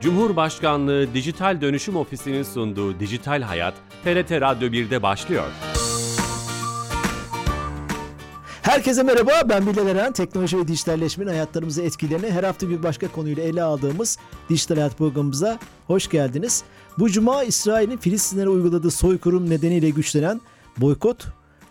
Cumhurbaşkanlığı Dijital Dönüşüm Ofisi'nin sunduğu Dijital Hayat, TRT Radyo 1'de başlıyor. Herkese merhaba, ben Bilal Eren. Teknoloji ve dijitalleşmenin hayatlarımızı etkilerini her hafta bir başka konuyla ele aldığımız Dijital Hayat programımıza hoş geldiniz. Bu cuma İsrail'in Filistinlere uyguladığı soykırım nedeniyle güçlenen boykot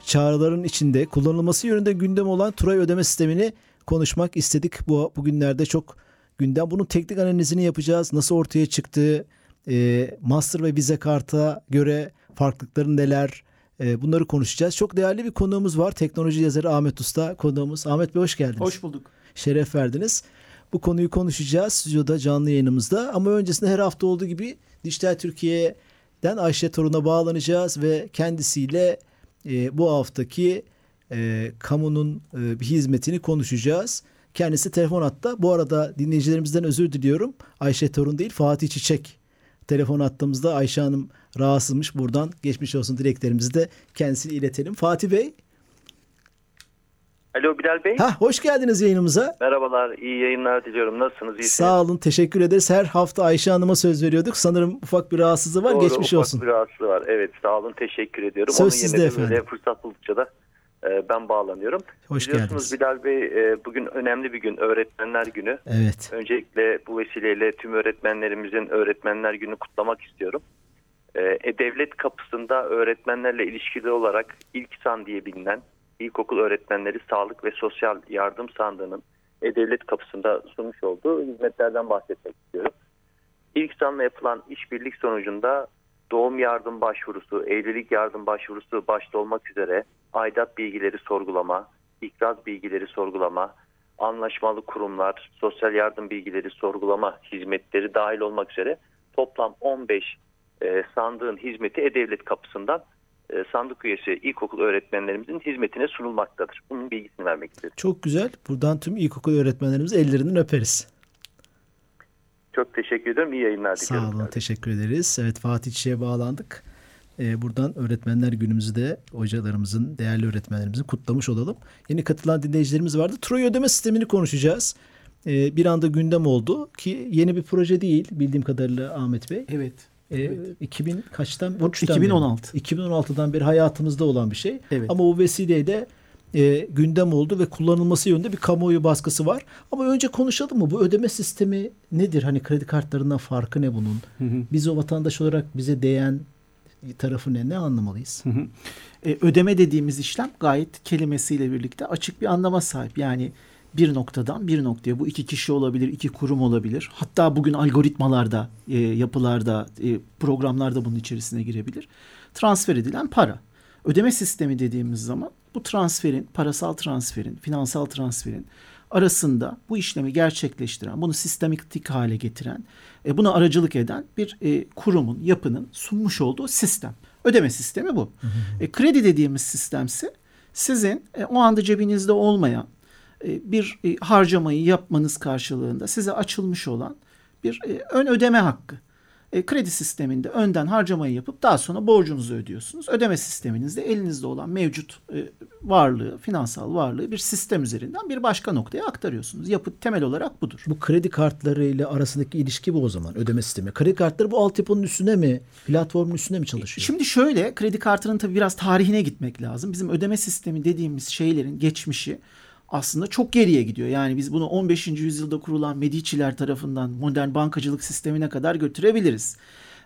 çağrıların içinde kullanılması yönünde gündem olan Turay ödeme sistemini konuşmak istedik. Bu bugünlerde çok gündem. Bunun teknik analizini yapacağız. Nasıl ortaya çıktığı, e, master ve vize karta göre farklılıkları neler, e, bunları konuşacağız. Çok değerli bir konuğumuz var. Teknoloji yazarı Ahmet Usta konuğumuz. Ahmet Bey hoş geldiniz. Hoş bulduk. Şeref verdiniz. Bu konuyu konuşacağız stüdyoda canlı yayınımızda. Ama öncesinde her hafta olduğu gibi Dijital Türkiye'den Ayşe Torun'a bağlanacağız ve kendisiyle e, bu haftaki e, kamunun e, bir hizmetini konuşacağız. Kendisi telefon hatta. Bu arada dinleyicilerimizden özür diliyorum. Ayşe Torun değil Fatih Çiçek telefon attığımızda Ayşe Hanım rahatsızmış. Buradan geçmiş olsun dileklerimizi de kendisine iletelim. Fatih Bey. Alo Bilal Bey. Ha, hoş geldiniz yayınımıza. Merhabalar, iyi yayınlar diliyorum. Nasılsınız? İyisiniz? Sağ olun, teşekkür ederiz. Her hafta Ayşe Hanım'a söz veriyorduk. Sanırım ufak bir rahatsızlığı var. Doğru, Geçmiş ufak olsun. bir rahatsızlığı var. Evet, sağ olun, teşekkür ediyorum. Söz Onun sizde efendim. Böyle fırsat buldukça da ben bağlanıyorum. Hoş Biliyorsunuz geldiniz. Bilal Bey, e, bugün önemli bir gün, Öğretmenler Günü. Evet. Öncelikle bu vesileyle tüm öğretmenlerimizin Öğretmenler Günü kutlamak istiyorum. E, E-Devlet kapısında öğretmenlerle ilişkili olarak ilk san diye bilinen İlkokul Öğretmenleri Sağlık ve Sosyal Yardım Sandığı'nın E-Devlet kapısında sunmuş olduğu hizmetlerden bahsetmek istiyorum. İlk sanla yapılan işbirlik sonucunda doğum yardım başvurusu, evlilik yardım başvurusu başta olmak üzere aidat bilgileri sorgulama, ikraz bilgileri sorgulama, anlaşmalı kurumlar, sosyal yardım bilgileri sorgulama hizmetleri dahil olmak üzere toplam 15 e, sandığın hizmeti E-Devlet kapısından e, sandık üyesi ilkokul öğretmenlerimizin hizmetine sunulmaktadır. Bunun bilgisini vermek istedim. Çok güzel. Buradan tüm ilkokul öğretmenlerimiz ellerinden öperiz. Çok teşekkür ederim. İyi yayınlar diliyorum. Sağ olun, teşekkür ederiz. Evet Fatih Çiçek'e bağlandık. Ee, buradan öğretmenler günümüzü de hocalarımızın, değerli öğretmenlerimizin kutlamış olalım. Yeni katılan dinleyicilerimiz vardı. Troy ödeme sistemini konuşacağız. Ee, bir anda gündem oldu ki yeni bir proje değil bildiğim kadarıyla Ahmet Bey. Evet. Ee, 2000 kaçtan? 13'ten 2016. Beri, 2016'dan beri hayatımızda olan bir şey. Evet. Ama bu vesileyle e, gündem oldu ve kullanılması yönünde bir kamuoyu baskısı var. Ama önce konuşalım mı? Bu ödeme sistemi nedir? Hani kredi kartlarından farkı ne bunun? Biz o vatandaş olarak bize değen tarafı ne? Ne anlamalıyız? E, ödeme dediğimiz işlem gayet kelimesiyle birlikte açık bir anlama sahip. Yani bir noktadan bir noktaya bu iki kişi olabilir, iki kurum olabilir. Hatta bugün algoritmalarda, e, yapılarda, e, programlarda bunun içerisine girebilir. Transfer edilen para. Ödeme sistemi dediğimiz zaman bu transferin, parasal transferin, finansal transferin arasında bu işlemi gerçekleştiren, bunu sistematik hale getiren, e, buna aracılık eden bir e, kurumun, yapının sunmuş olduğu sistem. Ödeme sistemi bu. E, kredi dediğimiz sistemse sizin e, o anda cebinizde olmayan e, bir e, harcamayı yapmanız karşılığında size açılmış olan bir e, ön ödeme hakkı. E, kredi sisteminde önden harcamayı yapıp daha sonra borcunuzu ödüyorsunuz. Ödeme sisteminizde elinizde olan mevcut e, varlığı, finansal varlığı bir sistem üzerinden bir başka noktaya aktarıyorsunuz. Yapı temel olarak budur. Bu kredi kartlarıyla arasındaki ilişki bu o zaman ödeme sistemi. Kredi kartları bu altyapının üstüne mi, platformun üstüne mi çalışıyor? Şimdi şöyle kredi kartının tabii biraz tarihine gitmek lazım. Bizim ödeme sistemi dediğimiz şeylerin geçmişi aslında çok geriye gidiyor. Yani biz bunu 15. yüzyılda kurulan Medici'ler tarafından modern bankacılık sistemine kadar götürebiliriz.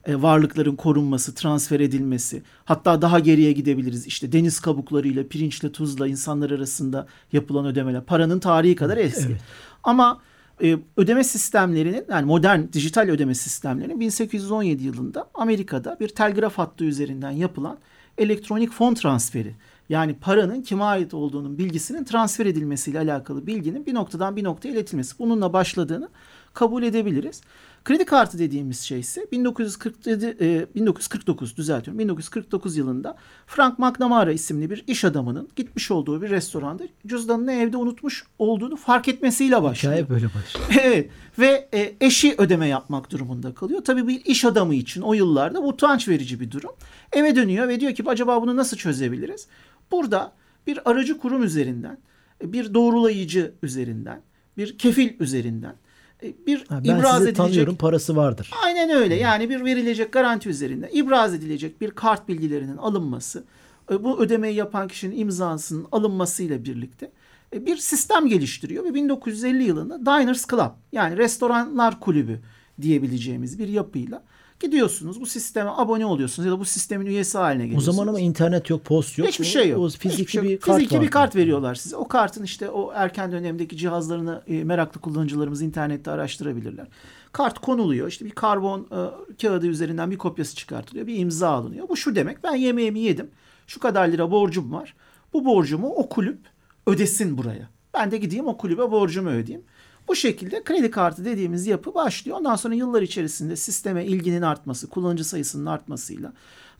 E, varlıkların korunması, transfer edilmesi, hatta daha geriye gidebiliriz. İşte deniz kabuklarıyla, pirinçle, tuzla insanlar arasında yapılan ödemeler. Paranın tarihi kadar eski. Evet. Ama e, ödeme sistemlerinin yani modern dijital ödeme sistemlerinin 1817 yılında Amerika'da bir telgraf hattı üzerinden yapılan elektronik fon transferi yani paranın kime ait olduğunun bilgisinin transfer edilmesiyle alakalı bilginin bir noktadan bir noktaya iletilmesi. Bununla başladığını kabul edebiliriz. Kredi kartı dediğimiz şey ise 1947, e, 1949 düzeltiyorum 1949 yılında Frank McNamara isimli bir iş adamının gitmiş olduğu bir restoranda cüzdanını evde unutmuş olduğunu fark etmesiyle başlıyor. Hikaye böyle başlıyor. Evet ve e, eşi ödeme yapmak durumunda kalıyor. Tabii bir iş adamı için o yıllarda utanç verici bir durum. Eve dönüyor ve diyor ki acaba bunu nasıl çözebiliriz? Burada bir aracı kurum üzerinden, bir doğrulayıcı üzerinden, bir kefil üzerinden e, bir Ha, ben ibraz sizi edilecek tanıyorum parası vardır. Aynen öyle. Yani bir verilecek garanti üzerinde ibraz edilecek bir kart bilgilerinin alınması, e, bu ödemeyi yapan kişinin imzasının alınmasıyla birlikte e, bir sistem geliştiriyor ve 1950 yılında Diners Club yani restoranlar kulübü diyebileceğimiz bir yapıyla gidiyorsunuz bu sisteme abone oluyorsunuz ya da bu sistemin üyesi haline O geliyorsunuz. zaman ama internet yok, post yok. Hiçbir şey yok. O Hiçbir fiziki şey yok. bir kart Fiziki bir vardır. kart veriyorlar size. O kartın işte o erken dönemdeki cihazlarını e, meraklı kullanıcılarımız internette araştırabilirler. Kart konuluyor. İşte bir karbon e, kağıdı üzerinden bir kopyası çıkartılıyor. Bir imza alınıyor. Bu şu demek. Ben yemeğimi yedim. Şu kadar lira borcum var. Bu borcumu o kulüp ödesin buraya. Ben de gideyim o kulübe borcumu ödeyeyim. Bu şekilde kredi kartı dediğimiz yapı başlıyor. Ondan sonra yıllar içerisinde sisteme ilginin artması, kullanıcı sayısının artmasıyla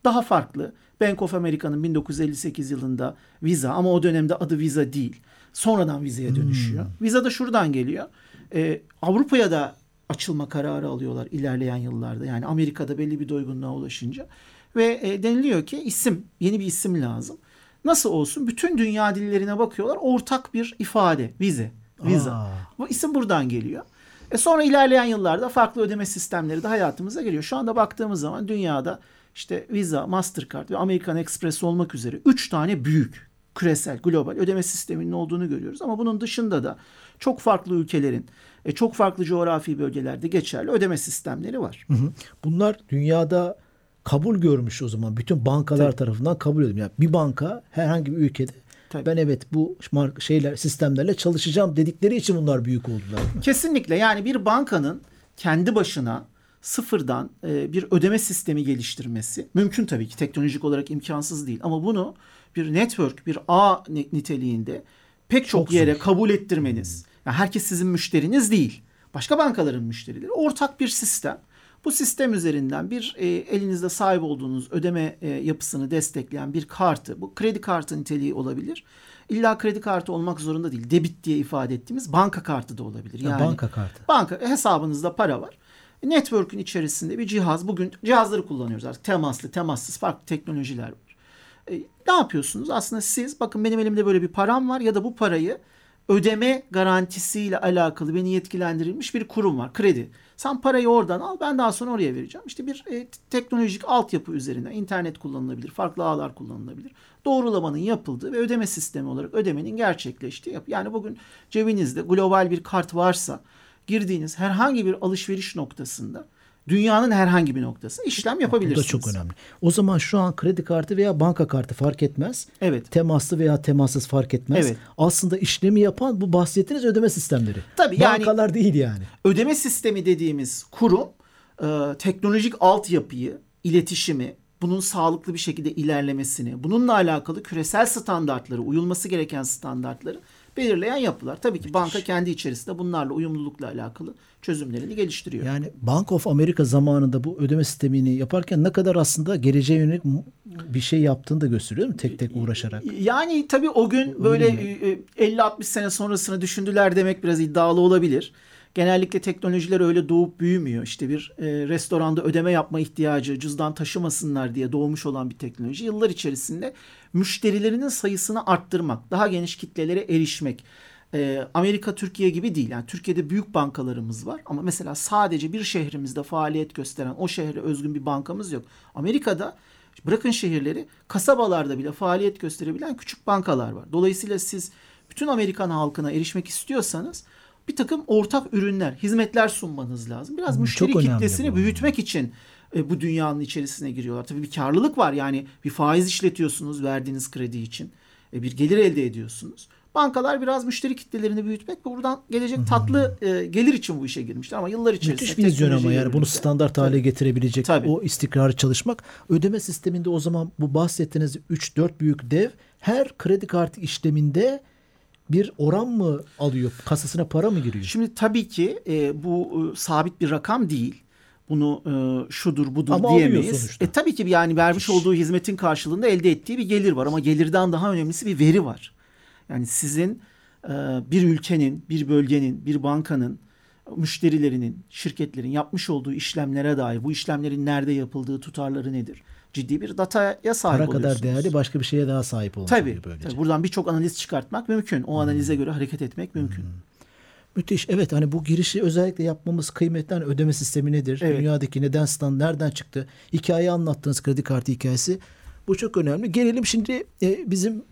daha farklı. Bank of America'nın 1958 yılında Visa ama o dönemde adı Visa değil. Sonradan Visa'ya dönüşüyor. Visa da şuradan geliyor. Ee, Avrupa'ya da açılma kararı alıyorlar ilerleyen yıllarda. Yani Amerika'da belli bir doygunluğa ulaşınca. Ve e, deniliyor ki isim, yeni bir isim lazım. Nasıl olsun? Bütün dünya dillerine bakıyorlar. Ortak bir ifade. Vize. Visa. Aa. Bu isim buradan geliyor. E sonra ilerleyen yıllarda farklı ödeme sistemleri de hayatımıza geliyor. Şu anda baktığımız zaman dünyada işte Visa, Mastercard ve American Express olmak üzere 3 tane büyük küresel, global ödeme sisteminin olduğunu görüyoruz. Ama bunun dışında da çok farklı ülkelerin, e, çok farklı coğrafi bölgelerde geçerli ödeme sistemleri var. Hı hı. Bunlar dünyada kabul görmüş o zaman. Bütün bankalar tarafından kabul edilmiş. Yani bir banka herhangi bir ülkede Tabii. ben evet bu şeyler sistemlerle çalışacağım dedikleri için bunlar büyük oldular. Kesinlikle yani bir bankanın kendi başına sıfırdan e, bir ödeme sistemi geliştirmesi mümkün tabii ki teknolojik olarak imkansız değil ama bunu bir network, bir ağ ni- niteliğinde pek çok, Çok yere zor. kabul ettirmeniz. Yani herkes sizin müşteriniz değil. Başka bankaların müşterileri. Ortak bir sistem. Bu sistem üzerinden bir e, elinizde sahip olduğunuz ödeme e, yapısını destekleyen bir kartı, bu kredi kartı niteliği olabilir. İlla kredi kartı olmak zorunda değil. Debit diye ifade ettiğimiz banka kartı da olabilir. Ya Yani banka kartı. Banka hesabınızda para var. Network'ün içerisinde bir cihaz. Bugün cihazları kullanıyoruz artık. Temaslı, temassız farklı teknolojiler var. E, ne yapıyorsunuz? Aslında siz bakın benim elimde böyle bir param var ya da bu parayı ödeme garantisiyle alakalı beni yetkilendirilmiş bir kurum var. Kredi. Sen parayı oradan al ben daha sonra oraya vereceğim. İşte bir e, teknolojik altyapı üzerine internet kullanılabilir, farklı ağlar kullanılabilir. Doğrulamanın yapıldığı ve ödeme sistemi olarak ödemenin gerçekleştiği. Yani bugün cebinizde global bir kart varsa girdiğiniz herhangi bir alışveriş noktasında dünyanın herhangi bir noktası işlem Bu yapabilirsiniz. da çok önemli. O zaman şu an kredi kartı veya banka kartı fark etmez. Evet. Temaslı veya temassız fark etmez. Evet. Aslında işlemi yapan bu bahsettiğiniz ödeme sistemleri. Tabii yani- Bankalar değil yani. ödeme sistemi dediğimiz kurum e, teknolojik altyapıyı, iletişimi, bunun sağlıklı bir şekilde ilerlemesini, bununla alakalı küresel standartları, uyulması gereken standartları belirleyen yapılar. Tabii ki banka kendi içerisinde bunlarla uyumlulukla alakalı çözümlerini geliştiriyor. Yani Bank of America zamanında bu ödeme sistemini yaparken ne kadar aslında geleceğe yönelik bir şey yaptığını da gösteriyor mu tek tek uğraşarak? Yani tabii o gün böyle e, e, 50-60 sene sonrasını düşündüler demek biraz iddialı olabilir. Genellikle teknolojiler öyle doğup büyümüyor. İşte bir e, restoranda ödeme yapma ihtiyacı, cüzdan taşımasınlar diye doğmuş olan bir teknoloji. Yıllar içerisinde müşterilerinin sayısını arttırmak, daha geniş kitlelere erişmek. E, Amerika Türkiye gibi değil. Yani Türkiye'de büyük bankalarımız var ama mesela sadece bir şehrimizde faaliyet gösteren o şehre özgün bir bankamız yok. Amerika'da Bırakın şehirleri, kasabalarda bile faaliyet gösterebilen küçük bankalar var. Dolayısıyla siz bütün Amerikan halkına erişmek istiyorsanız bir takım ortak ürünler, hizmetler sunmanız lazım. Biraz Hmm, müşteri kitlesini bu. büyütmek için e, bu dünyanın içerisine giriyorlar. Tabii bir karlılık var yani bir faiz işletiyorsunuz verdiğiniz kredi için. E, bir gelir elde ediyorsunuz. Bankalar biraz müşteri kitlelerini büyütmek ve buradan gelecek tatlı e, gelir için bu işe girmişler ama yıllar içerisinde Müthiş vizyon ama yani bunu standart hale getirebilecek Tabii. o istikrarı çalışmak. Ödeme sisteminde o zaman bu bahsettiğiniz 3-4 büyük dev her kredi kartı işleminde bir oran mı alıyor? Kasasına para mı giriyor? Şimdi tabii ki e, bu e, sabit bir rakam değil. Bunu e, şudur budur Ama diyemeyiz. E, tabii ki yani vermiş olduğu hizmetin karşılığında elde ettiği bir gelir var ama gelirden daha önemlisi bir veri var. Yani sizin e, bir ülkenin, bir bölgenin, bir bankanın müşterilerinin, şirketlerin yapmış olduğu işlemlere dair bu işlemlerin nerede yapıldığı tutarları nedir? Ciddi bir dataya sahip Para kadar oluyorsunuz. değerli başka bir şeye daha sahip olmuş Tabii, böylece. tabii. Buradan birçok analiz çıkartmak mümkün. O analize göre hareket etmek mümkün. Müthiş. Evet hani bu girişi özellikle yapmamız kıymetli. Hani ödeme sistemi nedir? Evet. Dünyadaki neden stand nereden çıktı? Hikayeyi anlattığınız kredi kartı hikayesi. Bu çok önemli. Gelelim şimdi e, bizim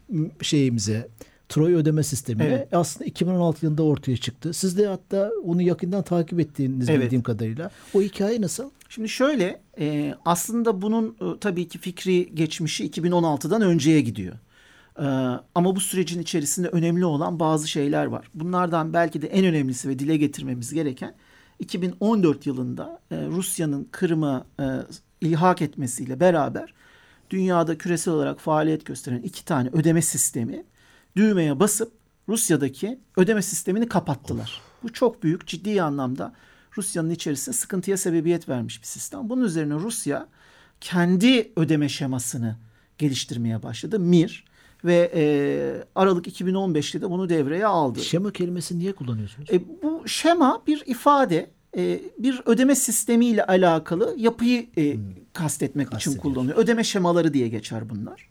şeyimize. Troy ödeme sistemine. Evet. Aslında 2016 yılında ortaya çıktı. Siz de hatta onu yakından takip ettiğiniz Evet. bildiğim kadarıyla. O hikaye nasıl? Şimdi şöyle e, aslında bunun e, tabii ki fikri geçmişi 2016'dan önceye gidiyor. E, ama bu sürecin içerisinde önemli olan bazı şeyler var. Bunlardan belki de en önemlisi ve dile getirmemiz gereken 2014 yılında e, Rusya'nın Kırım'a e, ilhak etmesiyle beraber dünyada küresel olarak faaliyet gösteren iki tane ödeme sistemi düğmeye basıp Rusya'daki ödeme sistemini kapattılar. Bu çok büyük ciddi anlamda Rusya'nın içerisinde sıkıntıya sebebiyet vermiş bir sistem. Bunun üzerine Rusya kendi ödeme şemasını geliştirmeye başladı. MIR ve e, Aralık 2015'te de bunu devreye aldı. Şema kelimesini niye kullanıyorsunuz? E, bu şema bir ifade, e, bir ödeme sistemiyle alakalı yapıyı e, kastetmek için Kastediyor. kullanılıyor. Ödeme şemaları diye geçer bunlar.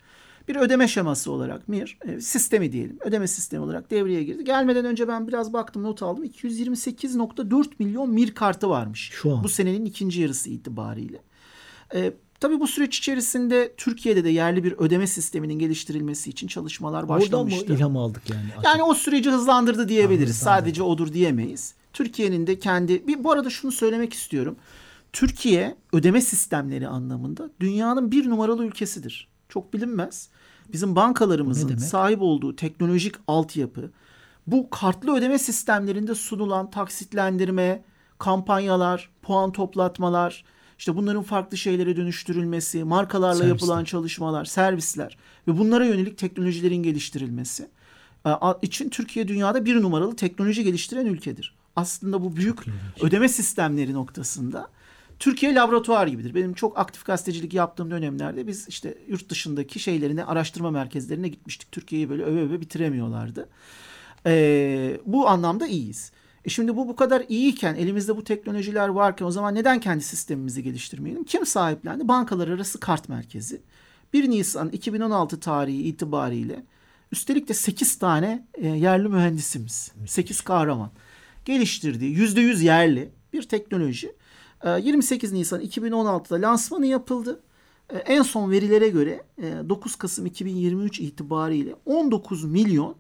Bir ödeme şeması olarak MIR, e, sistemi diyelim, ödeme sistemi olarak devreye girdi. Gelmeden önce ben biraz baktım, not aldım. 228.4 milyon MIR kartı varmış. Şu an. Bu senenin ikinci yarısı itibariyle. E, tabii bu süreç içerisinde Türkiye'de de yerli bir ödeme sisteminin geliştirilmesi için çalışmalar Oradan mı başlamıştı. ilham aldık yani? Yani o süreci hızlandırdı diyebiliriz. hızlandırdı. Sadece odur diyemeyiz. Türkiye'nin de kendi bir bu arada şunu söylemek istiyorum. Türkiye ödeme sistemleri anlamında dünyanın bir numaralı ülkesidir. Çok bilinmez. Bizim bankalarımızın sahip olduğu teknolojik altyapı bu kartlı ödeme sistemlerinde sunulan taksitlendirme, kampanyalar, puan toplatmalar, işte bunların farklı şeylere dönüştürülmesi, markalarla Servisler. yapılan çalışmalar, servisler ve bunlara yönelik teknolojilerin geliştirilmesi e, için Türkiye dünyada bir numaralı teknoloji geliştiren ülkedir. Aslında bu büyük ödeme sistemleri noktasında Türkiye laboratuvar gibidir. Benim çok aktif gazetecilik yaptığım dönemlerde biz işte yurt dışındaki şeylerine, araştırma merkezlerine gitmiştik. Türkiye'yi böyle öve öve bitiremiyorlardı. Ee, bu anlamda iyiyiz. E şimdi bu bu kadar iyiyken, elimizde bu teknolojiler varken o zaman neden kendi sistemimizi geliştirmeyelim? Kim sahiplendi? Bankalar arası kart merkezi. 1 Nisan 2016 tarihi itibariyle üstelik de 8 tane e, yerli mühendisimiz, 8 kahraman geliştirdiği %100 yerli bir teknoloji. E, 28 Nisan 2016'da lansmanı yapıldı. E, en son verilere göre e, 9 Kasım 2023 itibariyle 19 milyon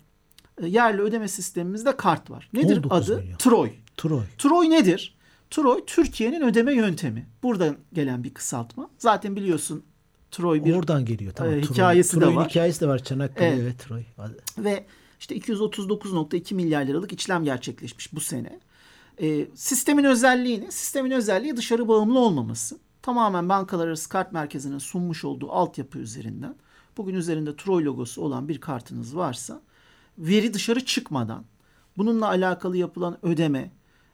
e, yerli ödeme sistemimizde kart var. Nedir 19 adı? milyon. Troy. Troy. Troy nedir? Troy Türkiye'nin ödeme yöntemi. Buradan gelen bir kısaltma. Zaten biliyorsun Troy bir Oradan geliyor. Tamam. e, Troy. hikayesi de Troy'un var. hikayesi de var. Çanakkale. Evet. Evet, Troy. Hadi. ve işte 239.2 milyar liralık işlem gerçekleşmiş bu sene. Ee, sistemin özelliği ne? Sistemin özelliği dışarı bağımlı olmaması. Tamamen bankalar arası kart merkezinin sunmuş olduğu altyapı üzerinden bugün üzerinde Troy logosu olan bir kartınız varsa veri dışarı çıkmadan bununla alakalı yapılan ödeme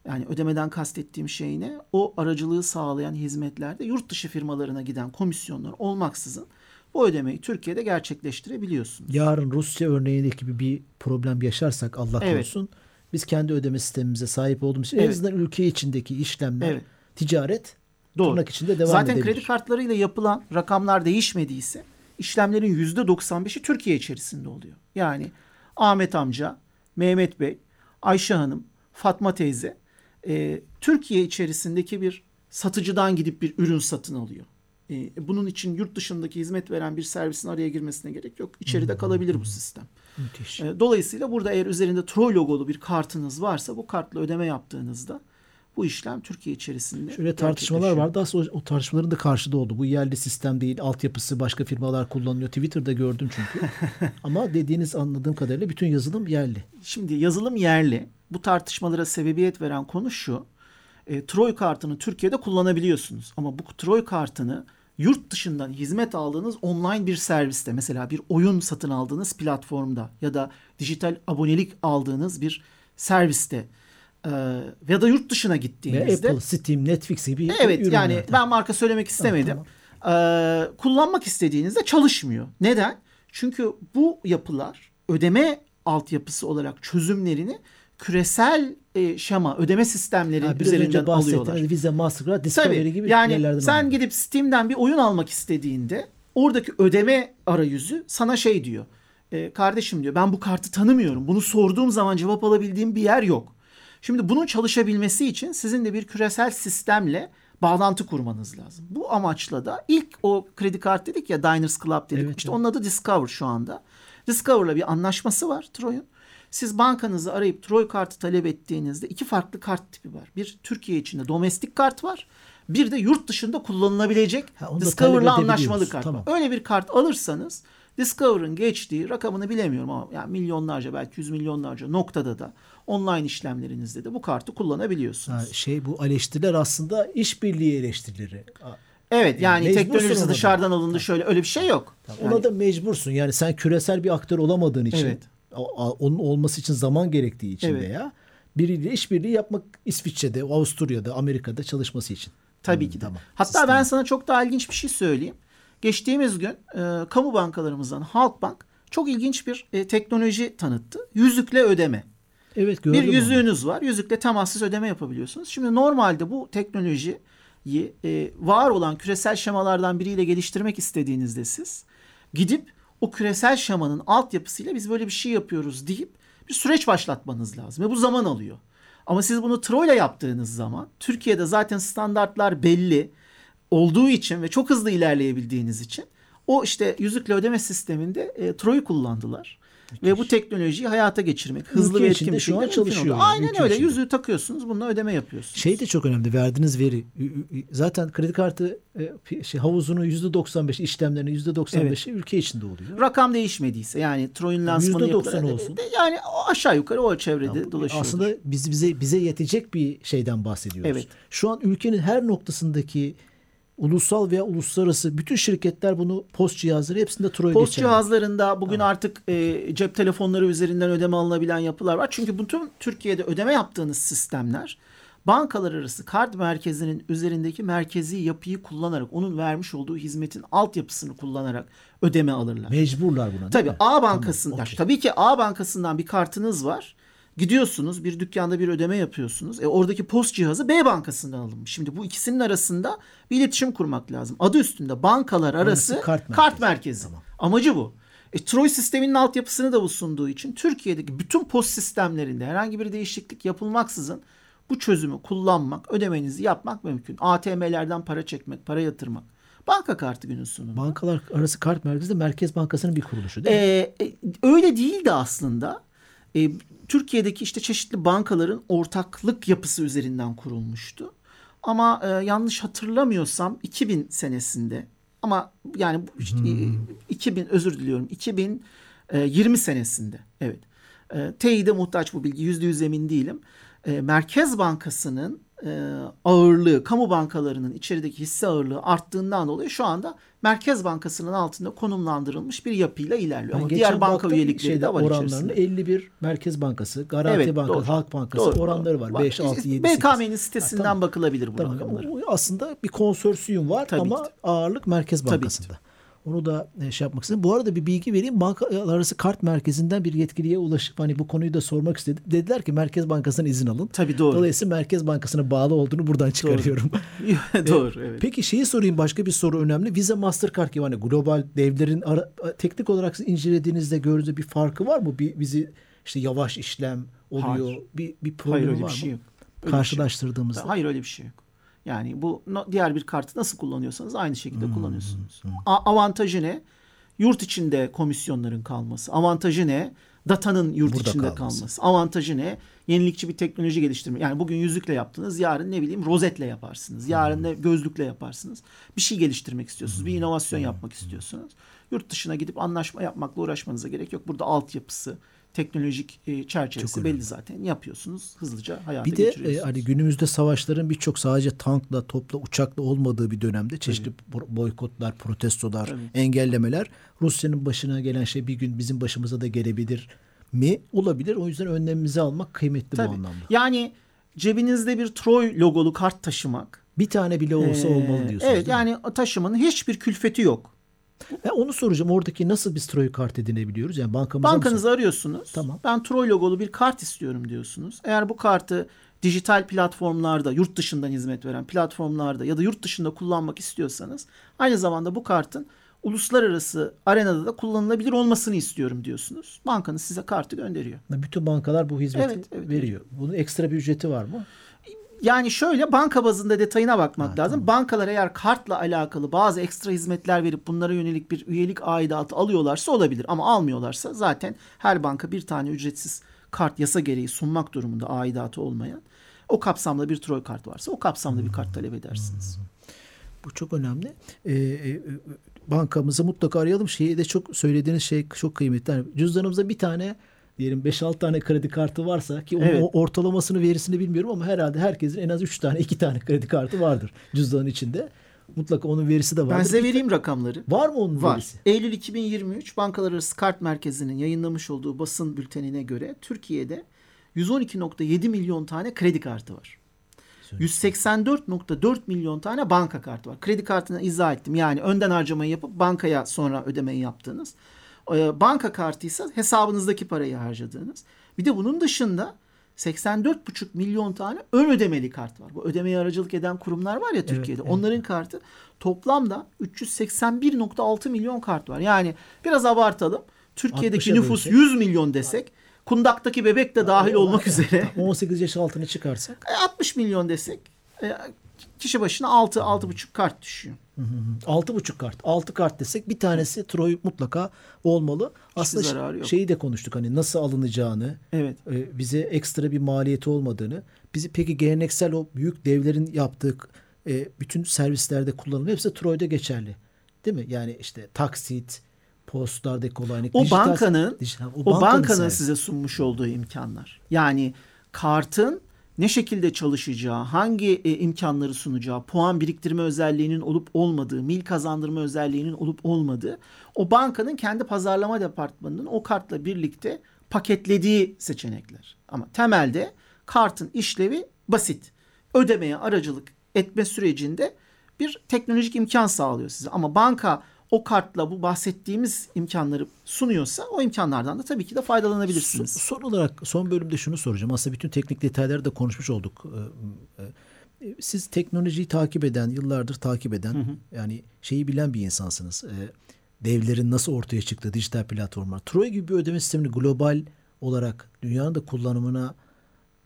yani ödemeden kastettiğim şey ne? O aracılığı sağlayan hizmetlerde yurt dışı firmalarına giden komisyonlar olmaksızın bu ödemeyi Türkiye'de gerçekleştirebiliyorsunuz. Yarın Rusya örneğindeki gibi bir problem yaşarsak Allah Evet. korusun. Biz kendi ödeme sistemimize sahip olduğumuz için en Evet. azından ülke içindeki işlemler, Evet. ticaret Doğru. tırnak içinde devam Zaten edebilir. kredi kartlarıyla yapılan rakamlar değişmediyse işlemlerin yüzde 95'i Türkiye içerisinde oluyor. Yani Ahmet amca, Mehmet Bey, Ayşe Hanım, Fatma teyze e, Türkiye içerisindeki bir satıcıdan gidip bir ürün satın alıyor. E, bunun için yurt dışındaki hizmet veren bir servisin araya girmesine gerek yok. İçeride kalabilir bu sistem. Müthiş. E, Dolayısıyla burada eğer üzerinde Troy logolu bir kartınız varsa bu kartla ödeme yaptığınızda bu işlem Türkiye içerisinde Şöyle tartışmalar vardı. Aslında o, o tartışmaların da karşıda oldu. Bu yerli sistem değil, altyapısı başka firmalar kullanıyor. Twitter'da gördüm çünkü. Ama dediğiniz anladığım kadarıyla bütün yazılım yerli. Şimdi yazılım yerli. Bu tartışmalara sebebiyet veren konu şu. E, Troy kartını Türkiye'de kullanabiliyorsunuz. Ama bu Troy kartını yurt dışından hizmet aldığınız online bir serviste mesela bir oyun satın aldığınız platformda ya da dijital abonelik aldığınız bir serviste e, ya da yurt dışına Ve gittiğinizde Apple, Steam, Netflix gibi Evet ürünlerde. yani ben marka söylemek istemedim. Ee, kullanmak istediğinizde çalışmıyor. Neden? Çünkü bu yapılar ödeme altyapısı olarak çözümlerini küresel e, şema, ödeme sistemleri Ha, üzerinden alıyorlar. Visa, Mastercard, Discovery Tabii. gibi Yani yerlerden sen alıyor. gidip Steam'den bir oyun almak istediğinde oradaki ödeme arayüzü sana şey diyor. E, kardeşim diyor ben bu kartı tanımıyorum. Bunu sorduğum zaman cevap alabildiğim bir yer yok. Şimdi bunun çalışabilmesi için sizin de bir küresel sistemle bağlantı kurmanız lazım. Bu amaçla da ilk o kredi kart dedik ya Diners Club dedik. Evet, işte evet. onun adı Discover şu anda. Discover'la bir anlaşması var Troy'un. Siz bankanızı arayıp Troy kartı talep ettiğinizde iki farklı kart tipi var. Bir Türkiye içinde domestik kart var. Bir de yurt dışında kullanılabilecek Ha, Discover'la anlaşmalı kart. Tamam. Öyle bir kart alırsanız Discover'ın geçtiği rakamını bilemiyorum ama yani milyonlarca belki yüz milyonlarca noktada da online işlemlerinizde de bu kartı kullanabiliyorsunuz. Ha, şey bu eleştiriler aslında işbirliği eleştirileri. Evet yani Mecbursun teknolojisi ona da. dışarıdan alındı şöyle öyle bir şey yok. Ona Yani- da mecbursun. Yani sen küresel bir aktör olamadığın için, Evet. Onun olması için zaman gerektiği için Evet. veya biriyle işbirliği yapmak İsviçre'de, Avusturya'da, Amerika'da çalışması için. Tabii Hmm, ki de. tamam. Hatta Sistem. ben sana çok daha ilginç bir şey söyleyeyim. Geçtiğimiz gün e, kamu bankalarımızdan Halkbank çok ilginç bir e, teknoloji tanıttı. Yüzükle ödeme. Evet gördüm bir onu. yüzüğünüz var. Yüzükle temassız ödeme yapabiliyorsunuz. Şimdi normalde bu teknolojiyi e, var olan küresel şemalardan biriyle geliştirmek istediğinizde siz gidip o küresel şemanın altyapısıyla biz böyle bir şey yapıyoruz deyip bir süreç başlatmanız lazım. Ve bu zaman alıyor. Ama siz bunu Troy'la yaptığınız zaman Türkiye'de zaten standartlar belli olduğu için ve çok hızlı ilerleyebildiğiniz için o işte yüzükle ödeme sisteminde e, Troy'u kullandılar. Ve bu teknolojiyi hayata geçirmek hızlı ve etkin bir şu an çalışıyor yani, Aynen ülke öyle. içinde. Yüzüğü takıyorsunuz, bununla ödeme yapıyorsunuz. Şey de çok önemli. Verdiğiniz veri. Zaten kredi kartı e, şey, havuzunun %95 işlemlerinin %95'i ülke içinde oluyor. Rakam değişmediyse yani Troy'un lansmanı %90 yapılan- olsun. de- Yani o aşağı yukarı o çevrede dolaşıyor. Aslında biz bize bize yetecek bir şeyden bahsediyoruz. Evet. Şu an ülkenin her noktasındaki ulusal veya uluslararası bütün şirketler bunu post cihazları hepsinde Troy Post geçerli. cihazlarında bugün artık e, cep telefonları üzerinden ödeme alınabilen yapılar var. Çünkü bütün Türkiye'de ödeme yaptığınız sistemler bankalar arası kart merkezinin üzerindeki merkezi yapıyı kullanarak onun vermiş olduğu hizmetin altyapısını kullanarak ödeme alırlar. Mecburlar buna Tabii? A bankasından Tamam, okey. tabii ki A bankasından bir kartınız var. Gidiyorsunuz bir dükkanda bir ödeme yapıyorsunuz. E, oradaki post cihazı B bankasından alınmış. Şimdi bu ikisinin arasında bir iletişim kurmak lazım. Adı üstünde bankalar arası kart kart merkezi. merkezi. Amacı bu. E, Troy sisteminin altyapısını da bu sunduğu için Türkiye'deki bütün post sistemlerinde herhangi bir değişiklik yapılmaksızın bu çözümü kullanmak, ödemenizi yapmak mümkün. ATM'lerden para çekmek, para yatırmak. Banka kartı günün sonunda. Bankalar arası kart merkezi de Merkez Bankası'nın bir kuruluşu değil mi? Ee, öyle değildi aslında. Ee, Türkiye'deki işte çeşitli bankaların ortaklık yapısı üzerinden kurulmuştu. Ama e, yanlış hatırlamıyorsam 2000 senesinde ama yani işte, e, 2000 özür diliyorum 2020 senesinde evet. E, teyide muhtaç bu bilgi yüzde yüz emin değilim. E, Merkez Bankası'nın e, ağırlığı, kamu bankalarının içerideki hisse ağırlığı arttığından dolayı şu anda Merkez Bankası'nın altında konumlandırılmış bir yapıyla ilerliyor. Ama diğer banka üyelikleri şeyde de var oranlarını içerisinde. 51 Merkez Bankası, Garanti Evet, Bankası, doğru. Halk Bankası Doğru, oranları var. doğru. 5, 6, 7, 8. BKM'nin sitesinden Ha, tamam. bakılabilir bu Tamam. rakamlara. Aslında bir konsorsiyum var Tabii ama ki ağırlık Merkez Tabii ki. Bankası'nda. Onu da e, şey yapmak istedim. Bu arada bir bilgi vereyim. Bankalar arası kart merkezinden bir yetkiliye ulaşıp hani bu konuyu da sormak istedim. Dediler ki Merkez Bankası'ndan izin alın. Tabii doğru. Dolayısıyla Merkez Bankası'na bağlı olduğunu buradan çıkarıyorum. doğru evet. Peki şeyi sorayım başka bir soru önemli. Visa Mastercard gibi hani global devlerin ara- teknik olarak incelediğinizde gördüğünüzde bir farkı var mı? Bir bizi işte yavaş işlem oluyor. Hayır. Bir bir Hayır problemi öyle var bir mı? şey yok. Öyle bir şey yok. Karşılaştırdığımızda. Hayır öyle bir şey yok. Yani bu diğer bir kartı nasıl kullanıyorsanız aynı Hmm, şekilde kullanıyorsunuz. A- avantajı ne? Yurt içinde komisyonların kalması. Avantajı ne? Datanın yurt Burada içinde kalması. kalması. Avantajı ne? Yenilikçi bir teknoloji geliştirme. Yani bugün yüzükle yaptınız, yarın ne bileyim rozetle yaparsınız. Yarın ne gözlükle yaparsınız. Bir şey geliştirmek istiyorsunuz, bir inovasyon yapmak istiyorsunuz. Yurt dışına gidip anlaşma yapmakla uğraşmanıza gerek yok. Burada altyapısı, teknolojik e, çerçevesi belli zaten. Yapıyorsunuz, hızlıca hayata Bir de geçiriyorsunuz. e, hani günümüzde savaşların birçok sadece tankla, topla, uçakla olmadığı bir dönemde çeşitli bo- boykotlar, protestolar, Tabii. engellemeler Rusya'nın başına gelen şey bir gün bizim başımıza da gelebilir mi? Olabilir. O yüzden önlemimizi almak kıymetli Tabii. bu anlamda. Yani cebinizde bir Troy logolu kart taşımak. Bir tane bile olsa Ee, olmalı diyorsunuz. Evet yani taşımanın hiçbir külfeti yok. Ha, onu soracağım. Oradaki nasıl biz Troy kart edinebiliyoruz? Yani bankamıza mı Bankanızı arıyorsunuz. Tamam. Ben Troy logolu bir kart istiyorum diyorsunuz. Eğer bu kartı dijital platformlarda, yurt dışından hizmet veren platformlarda ya da yurt dışında kullanmak istiyorsanız aynı zamanda bu kartın uluslararası arenada da kullanılabilir olmasını istiyorum diyorsunuz. Bankanız size kartı gönderiyor. Bütün bankalar bu hizmeti Evet, evet, veriyor. Bunun ekstra bir ücreti var mı? Yani şöyle banka bazında detayına bakmak lazım. Bankalar eğer kartla alakalı bazı ekstra hizmetler verip bunlara yönelik bir üyelik aidatı alıyorlarsa olabilir. Ama almıyorlarsa zaten her banka bir tane ücretsiz kart yasa gereği sunmak durumunda aidatı olmayan. O kapsamda bir Troy kart varsa o kapsamda bir kart talep edersiniz. Bu çok önemli. Ee, e, bankamızı mutlaka arayalım. Şeyi de çok söylediğiniz şey çok kıymetli. Yani cüzdanımızda bir tane diyelim 5-6 tane kredi kartı varsa ki onun Evet. ortalamasını verisini bilmiyorum ama herhalde herkesin en az 3 tane 2 tane kredi kartı vardır cüzdanın içinde. Mutlaka onun verisi de vardır. Ben size vereyim rakamları. Var mı onun Var. verisi? Eylül 2023 Bankalar Arası Kart Merkezi'nin yayınlamış olduğu basın bültenine göre Türkiye'de 112.7 milyon tane kredi kartı var. 184.4 milyon tane banka kartı var. Kredi kartını izah ettim. Yani önden harcamayı yapıp bankaya sonra ödemeyi yaptığınız. Ee, Banka kartı ise hesabınızdaki parayı harcadığınız. Bir de bunun dışında 84,5 milyon tane ön ödemeli kart var. Bu ödemeye aracılık eden kurumlar var ya Türkiye'de. evet. Onların kartı toplamda 381.6 milyon kart var. Yani biraz abartalım. Türkiye'deki 60'a nüfus bölsek. 100 milyon desek kundaktaki bebek de dahil olmak üzere 18 yaş altını çıkarsak e, 60 milyon desek e, kişi başına 6 6,5 kart düşüyor. 6,5 kart. 6 kart desek bir tanesi Troy mutlaka olmalı. Aslında zararı yok. şeyi de konuştuk hani nasıl alınacağını, Evet. e, bize ekstra bir maliyeti olmadığını. Bizi peki geleneksel o büyük devlerin yaptığı e, bütün servislerde kullanılıyor. Hepsi Troy'da geçerli. Değil mi? Yani işte taksit, postlardaki kolaylık. O dijital- bankanın dijital- o, bankanın bankanın size sunmuş olduğu imkanlar. Yani kartın ne şekilde çalışacağı, hangi e, imkanları sunacağı, puan biriktirme özelliğinin olup olmadığı, mil kazandırma özelliğinin olup olmadığı, o bankanın kendi pazarlama departmanının o kartla birlikte paketlediği seçenekler. Ama temelde kartın işlevi basit. Ödemeye aracılık etme sürecinde bir teknolojik imkan sağlıyor size. Ama banka o kartla bu bahsettiğimiz imkanları sunuyorsa o imkanlardan da tabii ki de faydalanabilirsiniz. Son, son olarak son bölümde şunu soracağım. Aslında bütün teknik detayları da konuşmuş olduk. Ee, e, Siz teknolojiyi takip eden, yıllardır takip eden, yani şeyi bilen bir insansınız. Ee, Devlerin nasıl ortaya çıktığı dijital platformlar. Troy gibi bir ödeme sistemini global olarak dünyanın da kullanımına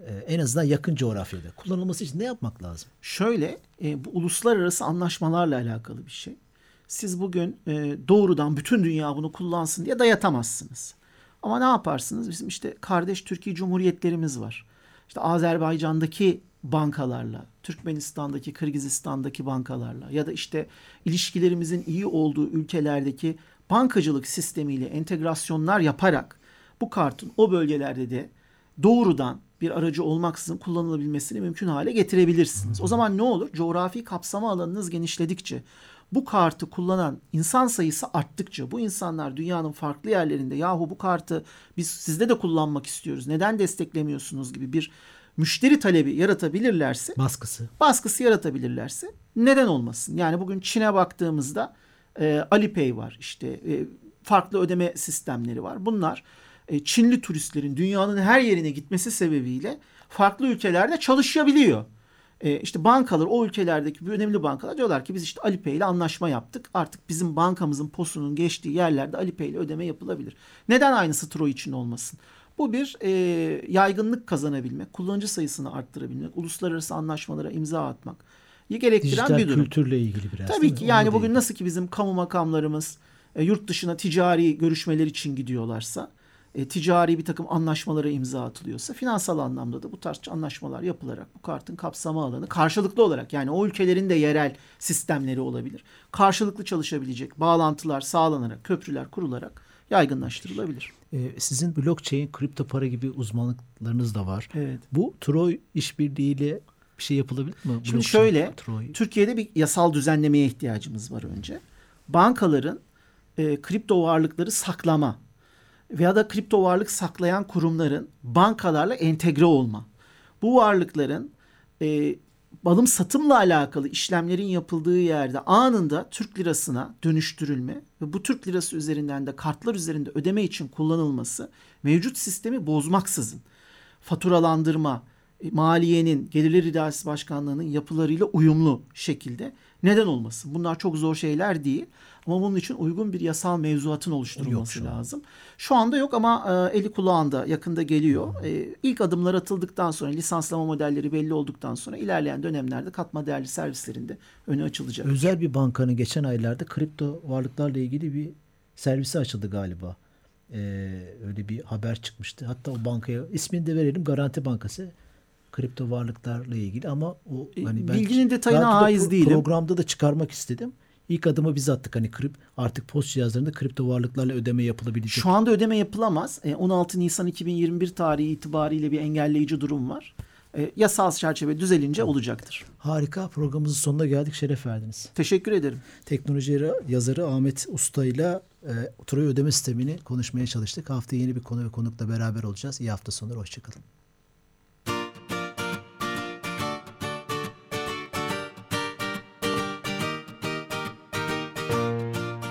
e, en azından yakın coğrafyada kullanılması için ne yapmak lazım? Şöyle e, bu uluslararası anlaşmalarla alakalı bir şey. Siz bugün e, doğrudan bütün dünya bunu kullansın diye dayatamazsınız. Ama ne yaparsınız? Bizim işte kardeş Türkiye Cumhuriyetlerimiz var. İşte Azerbaycan'daki bankalarla, Türkmenistan'daki, Kırgızistan'daki bankalarla ya da işte ilişkilerimizin iyi olduğu ülkelerdeki bankacılık sistemiyle entegrasyonlar yaparak bu kartın o bölgelerde de doğrudan bir aracı olmaksızın kullanılabilmesini mümkün hale getirebilirsiniz. O zaman ne olur? Coğrafi kapsama alanınız genişledikçe, bu kartı kullanan insan sayısı arttıkça, bu insanlar dünyanın farklı yerlerinde yahu bu kartı biz sizde de kullanmak istiyoruz, neden desteklemiyorsunuz gibi bir müşteri talebi yaratabilirlerse, Baskısı. baskısı yaratabilirlerse neden olmasın? Yani bugün Çin'e baktığımızda e, Alipay var işte e, farklı ödeme sistemleri var. Bunlar e, Çinli turistlerin dünyanın her yerine gitmesi sebebiyle farklı ülkelerde çalışabiliyor. E, işte bankalar o ülkelerdeki bir önemli bankalar diyorlar ki biz işte Alipay ile anlaşma yaptık. Artık bizim bankamızın posunun geçtiği yerlerde Alipay ile ödeme yapılabilir. Neden aynısı Troy için olmasın? Bu bir e, yaygınlık kazanabilmek, kullanıcı sayısını arttırabilmek, uluslararası anlaşmalara imza atmak gerektiren Dijital bir durum. kültürle ilgili biraz. Tabii ki yani Onu bugün değil. nasıl ki bizim kamu makamlarımız e, yurt dışına ticari görüşmeler için gidiyorlarsa, e, ticari bir takım anlaşmalara imza atılıyorsa, finansal anlamda da bu tarz anlaşmalar yapılarak bu kartın kapsama alanı karşılıklı olarak yani o ülkelerin de yerel sistemleri olabilir. Karşılıklı çalışabilecek bağlantılar sağlanarak, köprüler kurularak yaygınlaştırılabilir. Ee, sizin blockchain, kripto para gibi uzmanlıklarınız da var. Evet. Bu Troy işbirliğiyle bir şey yapılabilir mi? Şimdi Blockchain, şöyle, Troy. Türkiye'de bir yasal düzenlemeye ihtiyacımız var önce. Bankaların e, kripto varlıkları saklama veya da kripto varlık saklayan kurumların bankalarla entegre olma. Bu varlıkların e, alım satımla alakalı işlemlerin yapıldığı yerde anında Türk lirasına dönüştürülme ve bu Türk lirası üzerinden de kartlar üzerinde ödeme için kullanılması mevcut sistemi bozmaksızın faturalandırma, e, maliyenin, gelirler idaresi başkanlığının yapılarıyla uyumlu şekilde Neden olmasın? Bunlar çok zor şeyler değil. Ama bunun için uygun bir yasal mevzuatın oluşturulması Yok şu lazım. Şu anda yok ama e, eli kulağında yakında geliyor. E, ilk adımlar atıldıktan sonra lisanslama modelleri belli olduktan sonra ilerleyen dönemlerde katma değerli servislerinde önü açılacak. Özel bir bankanın geçen aylarda kripto varlıklarla ilgili bir servisi açıldı galiba. Ee, öyle bir haber çıkmıştı. Hatta o bankaya ismini de verelim Garanti Bankası kripto varlıklarla ilgili ama o E, hani ben bilginin detayına haiz pro- değilim. Programda da çıkarmak istedim. İlk adımı biz attık hani krip artık post cihazlarında kripto varlıklarla ödeme yapılabilecek. Şu anda ödeme yapılamaz. E, 16 Nisan 2021 tarihi itibariyle bir engelleyici durum var. E, yasal çerçeve düzelince olacaktır. Harika programımızın sonuna geldik. Şeref verdiniz. Teşekkür ederim. Teknoloji yazarı Ahmet Usta ile e, Troy ödeme sistemini konuşmaya çalıştık. Haftaya yeni bir konu ve konukla beraber olacağız. İyi hafta sonları. Hoşçakalın.